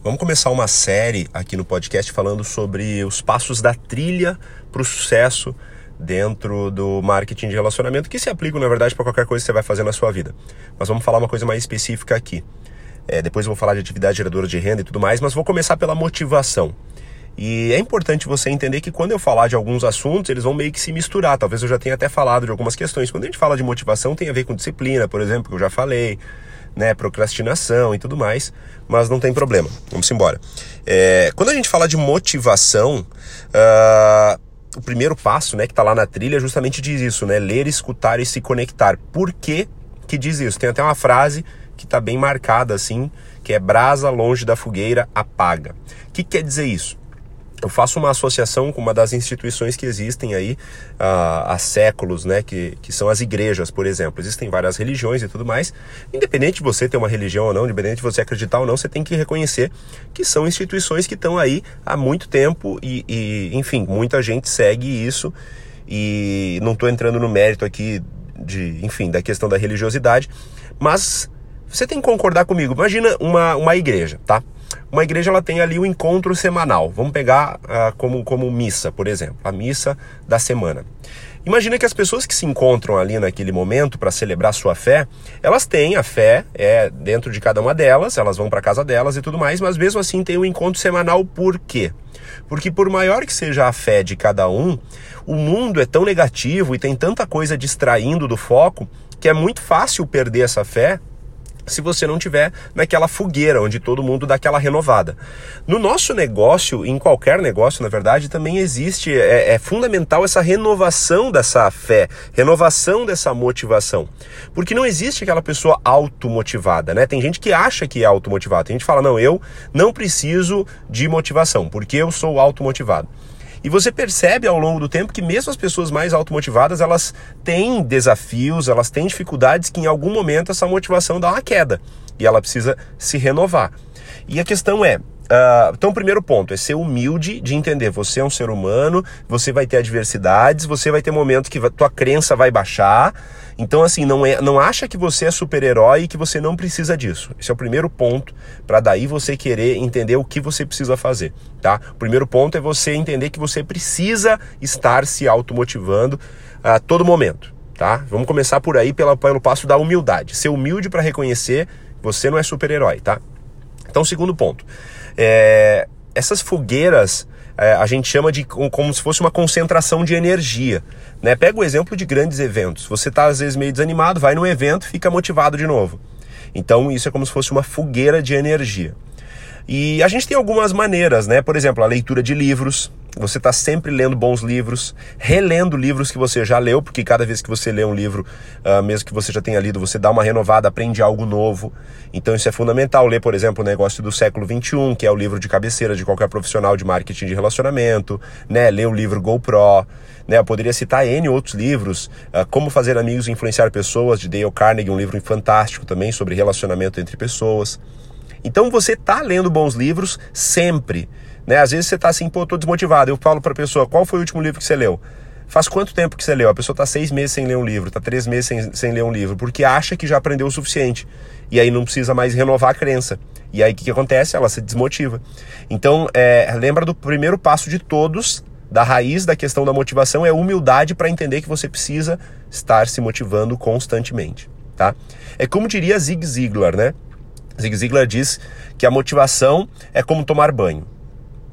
Vamos começar uma série aqui no podcast falando sobre os passos da trilha para o sucesso dentro do marketing de relacionamento, que se aplicam, na verdade, para qualquer coisa que você vai fazer na sua vida. Mas vamos falar uma coisa mais específica aqui. É, depois eu vou falar de atividade geradora de renda e tudo mais, mas vou começar pela motivação. E é importante você entender que quando eu falar de alguns assuntos, eles vão meio que se misturar. Talvez eu já tenha até falado de algumas questões. Quando a gente fala de motivação, tem a ver com disciplina, por exemplo, que eu já falei, né? Procrastinação e tudo mais. Mas não tem problema. Vamos embora. É, quando a gente fala de motivação, uh, o primeiro passo, né, que está lá na trilha, justamente diz isso, né? Ler, escutar e se conectar. Por que, que diz isso? Tem até uma frase que está bem marcada assim, que é brasa longe da fogueira apaga. O que quer dizer isso? Eu faço uma associação com uma das instituições que existem aí há séculos, né, que, que são as igrejas, por exemplo. Existem várias religiões e tudo mais. Independente de você ter uma religião ou não, independente de você acreditar ou não, você tem que reconhecer que são instituições que estão aí há muito tempo e, e enfim, muita gente segue isso. E não estou entrando no mérito aqui de, enfim, da questão da religiosidade, mas você tem que concordar comigo. Imagina uma, uma igreja, tá? Uma igreja ela tem ali o um encontro semanal. Vamos pegar uh, como, como missa, por exemplo, a missa da semana. Imagina que as pessoas que se encontram ali naquele momento para celebrar sua fé, elas têm a fé é dentro de cada uma delas, elas vão para casa delas e tudo mais, mas mesmo assim tem um encontro semanal por quê? Porque por maior que seja a fé de cada um, o mundo é tão negativo e tem tanta coisa distraindo do foco que é muito fácil perder essa fé se você não tiver naquela fogueira onde todo mundo dá aquela renovada. No nosso negócio, em qualquer negócio, na verdade, também existe, é, é fundamental essa renovação dessa fé, renovação dessa motivação. Porque não existe aquela pessoa automotivada, né? Tem gente que acha que é automotivada, tem gente que fala, não, eu não preciso de motivação, porque eu sou automotivado. E você percebe ao longo do tempo que mesmo as pessoas mais automotivadas, elas têm desafios, elas têm dificuldades que em algum momento essa motivação dá uma queda e ela precisa se renovar. E a questão é, Uh, então, o primeiro ponto é ser humilde de entender. Você é um ser humano, você vai ter adversidades, você vai ter momentos que tua crença vai baixar. Então, assim, não, é, não acha que você é super-herói e que você não precisa disso. Esse é o primeiro ponto para daí você querer entender o que você precisa fazer, tá? O primeiro ponto é você entender que você precisa estar se automotivando a todo momento, tá? Vamos começar por aí pela, pelo passo da humildade. Ser humilde para reconhecer que você não é super-herói, tá? Então, segundo ponto. É, essas fogueiras é, a gente chama de como se fosse uma concentração de energia. Né? Pega o exemplo de grandes eventos. Você está às vezes meio desanimado, vai no evento, fica motivado de novo. Então isso é como se fosse uma fogueira de energia. E a gente tem algumas maneiras, né? Por exemplo, a leitura de livros. Você está sempre lendo bons livros, relendo livros que você já leu, porque cada vez que você lê um livro, uh, mesmo que você já tenha lido, você dá uma renovada, aprende algo novo. Então isso é fundamental. Ler, por exemplo, o Negócio do Século XXI, que é o livro de cabeceira de qualquer profissional de marketing de relacionamento, né? Ler o livro GoPro. Né, eu poderia citar N outros livros, uh, Como Fazer Amigos e Influenciar Pessoas, de Dale Carnegie, um livro fantástico também sobre relacionamento entre pessoas. Então você tá lendo bons livros sempre. Né? Às vezes você está assim, pô, tô desmotivado. Eu falo para a pessoa, qual foi o último livro que você leu? Faz quanto tempo que você leu? A pessoa está seis meses sem ler um livro, está três meses sem, sem ler um livro, porque acha que já aprendeu o suficiente. E aí não precisa mais renovar a crença. E aí o que, que acontece? Ela se desmotiva. Então, é, lembra do primeiro passo de todos, da raiz da questão da motivação, é humildade para entender que você precisa estar se motivando constantemente. Tá? É como diria Zig Ziglar, né? Zig Ziglar diz que a motivação é como tomar banho.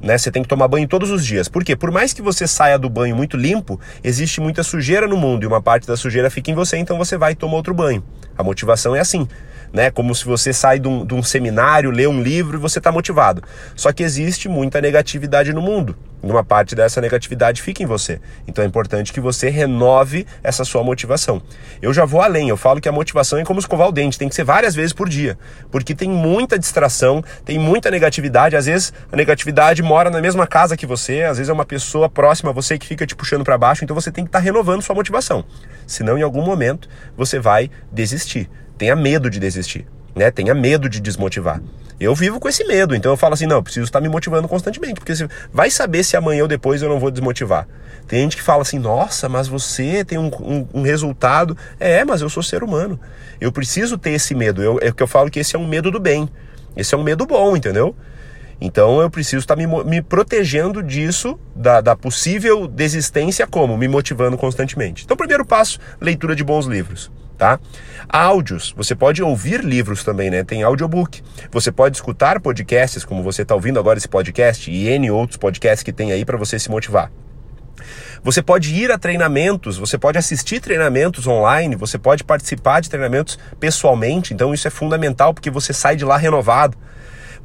Né? Você tem que tomar banho todos os dias. Por quê? Por mais que você saia do banho muito limpo, existe muita sujeira no mundo e uma parte da sujeira fica em você, então você vai e toma outro banho. A motivação é assim né? Como se você sai de um, de um seminário, lê um livro e você está motivado. Só que existe muita negatividade no mundo. Uma parte dessa negatividade fica em você. Então é importante que você renove essa sua motivação. Eu já vou além, eu falo que a motivação é como escovar o dente, tem que ser várias vezes por dia. Porque tem muita distração, tem muita negatividade. Às vezes a negatividade mora na mesma casa que você, às vezes é uma pessoa próxima a você que fica te puxando para baixo, então você tem que estar tá renovando sua motivação. Senão, em algum momento, você vai desistir tenha medo de desistir, né? Tenha medo de desmotivar. Eu vivo com esse medo, então eu falo assim, não, preciso estar me motivando constantemente, porque você vai saber se amanhã ou depois eu não vou desmotivar. Tem gente que fala assim, nossa, mas você tem um, um, um resultado. É, mas eu sou ser humano. Eu preciso ter esse medo. Eu, é que eu falo que esse é um medo do bem. Esse é um medo bom, entendeu? Então eu preciso estar me, me protegendo disso, da, da, possível desistência, como? Me motivando constantemente. Então, primeiro passo, leitura de bons livros. Tá? Áudios, você pode ouvir livros também, né? Tem audiobook. Você pode escutar podcasts, como você está ouvindo agora esse podcast, e N outros podcasts que tem aí para você se motivar. Você pode ir a treinamentos, você pode assistir treinamentos online, você pode participar de treinamentos pessoalmente, então isso é fundamental porque você sai de lá renovado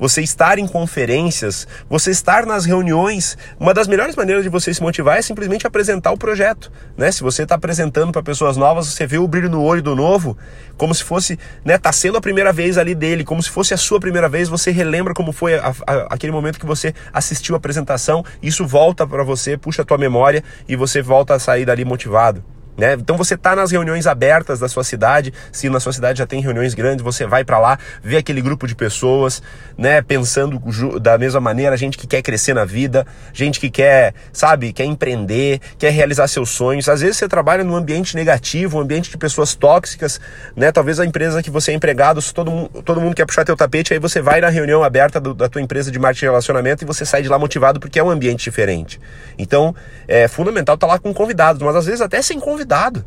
você estar em conferências, você estar nas reuniões. Uma das melhores maneiras de você se motivar é simplesmente apresentar o projeto. Né? Se você está apresentando para pessoas novas, você vê o brilho no olho do novo, como se fosse, né, tá sendo a primeira vez ali dele, como se fosse a sua primeira vez, você relembra como foi a, a, aquele momento que você assistiu a apresentação, isso volta para você, puxa a tua memória e você volta a sair dali motivado. Né? Então você está nas reuniões abertas da sua cidade, se na sua cidade já tem reuniões grandes, você vai para lá, vê aquele grupo de pessoas, né, pensando da mesma maneira, gente que quer crescer na vida, gente que quer, sabe, quer empreender, quer realizar seus sonhos. Às vezes você trabalha num ambiente negativo, um ambiente de pessoas tóxicas, né? Talvez a empresa que você é empregado, todo mundo, todo mundo quer puxar teu tapete, aí você vai na reunião aberta do, da tua empresa de marketing e relacionamento e você sai de lá motivado porque é um ambiente diferente. Então, é fundamental estar tá lá com convidados, mas às vezes até sem convidados convidado.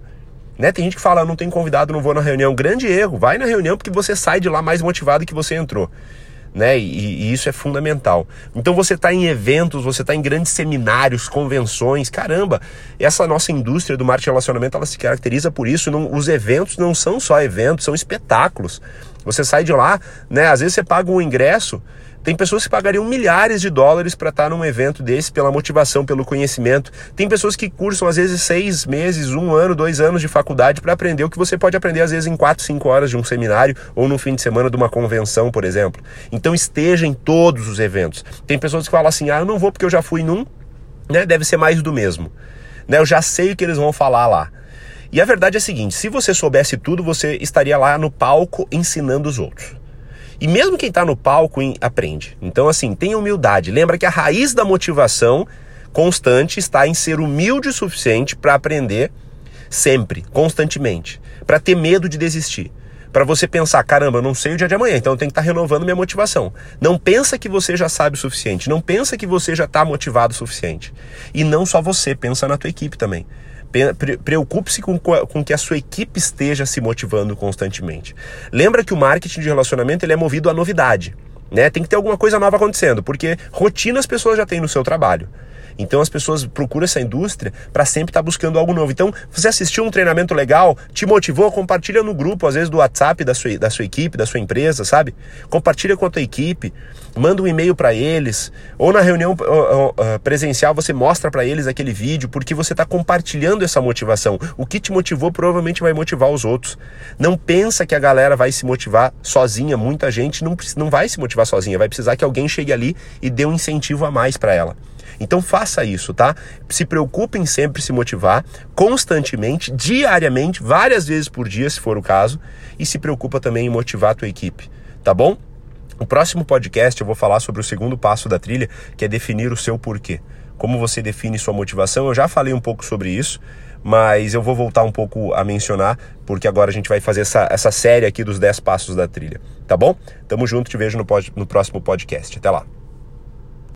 Né? Tem gente que fala, não tem convidado, não vou na reunião. Grande erro. Vai na reunião porque você sai de lá mais motivado que você entrou. Né? E, e isso é fundamental. Então você está em eventos, você está em grandes seminários, convenções. Caramba, essa nossa indústria do marketing relacionamento ela se caracteriza por isso. Não, os eventos não são só eventos, são espetáculos. Você sai de lá, né? Às vezes você paga um ingresso tem pessoas que pagariam milhares de dólares para estar num evento desse pela motivação, pelo conhecimento. Tem pessoas que cursam às vezes seis meses, um ano, dois anos de faculdade para aprender o que você pode aprender às vezes em quatro, cinco horas de um seminário ou no fim de semana de uma convenção, por exemplo. Então esteja em todos os eventos. Tem pessoas que falam assim: ah, eu não vou porque eu já fui num, né? Deve ser mais do mesmo. Né? Eu já sei o que eles vão falar lá. E a verdade é a seguinte: se você soubesse tudo, você estaria lá no palco ensinando os outros. E mesmo quem está no palco aprende. Então, assim, tenha humildade. Lembra que a raiz da motivação constante está em ser humilde o suficiente para aprender sempre, constantemente, para ter medo de desistir. Para você pensar, caramba, eu não sei o dia de amanhã, então eu tenho que estar tá renovando minha motivação. Não pensa que você já sabe o suficiente, não pensa que você já está motivado o suficiente. E não só você, pensa na tua equipe também. Preocupe-se com, com que a sua equipe esteja se motivando constantemente. Lembra que o marketing de relacionamento ele é movido à novidade. Né? Tem que ter alguma coisa nova acontecendo, porque rotina as pessoas já têm no seu trabalho. Então as pessoas procuram essa indústria para sempre estar tá buscando algo novo. Então, você assistiu um treinamento legal, te motivou, compartilha no grupo, às vezes do WhatsApp da sua, da sua equipe, da sua empresa, sabe? Compartilha com a tua equipe, manda um e-mail para eles, ou na reunião presencial você mostra para eles aquele vídeo, porque você está compartilhando essa motivação. O que te motivou provavelmente vai motivar os outros. Não pensa que a galera vai se motivar sozinha, muita gente não, não vai se motivar sozinha, vai precisar que alguém chegue ali e dê um incentivo a mais para ela. Então faça isso, tá? Se preocupe em sempre se motivar, constantemente, diariamente, várias vezes por dia, se for o caso, e se preocupa também em motivar a tua equipe, tá bom? No próximo podcast eu vou falar sobre o segundo passo da trilha, que é definir o seu porquê. Como você define sua motivação, eu já falei um pouco sobre isso, mas eu vou voltar um pouco a mencionar, porque agora a gente vai fazer essa, essa série aqui dos 10 passos da trilha, tá bom? Tamo junto, te vejo no, pod, no próximo podcast. Até lá.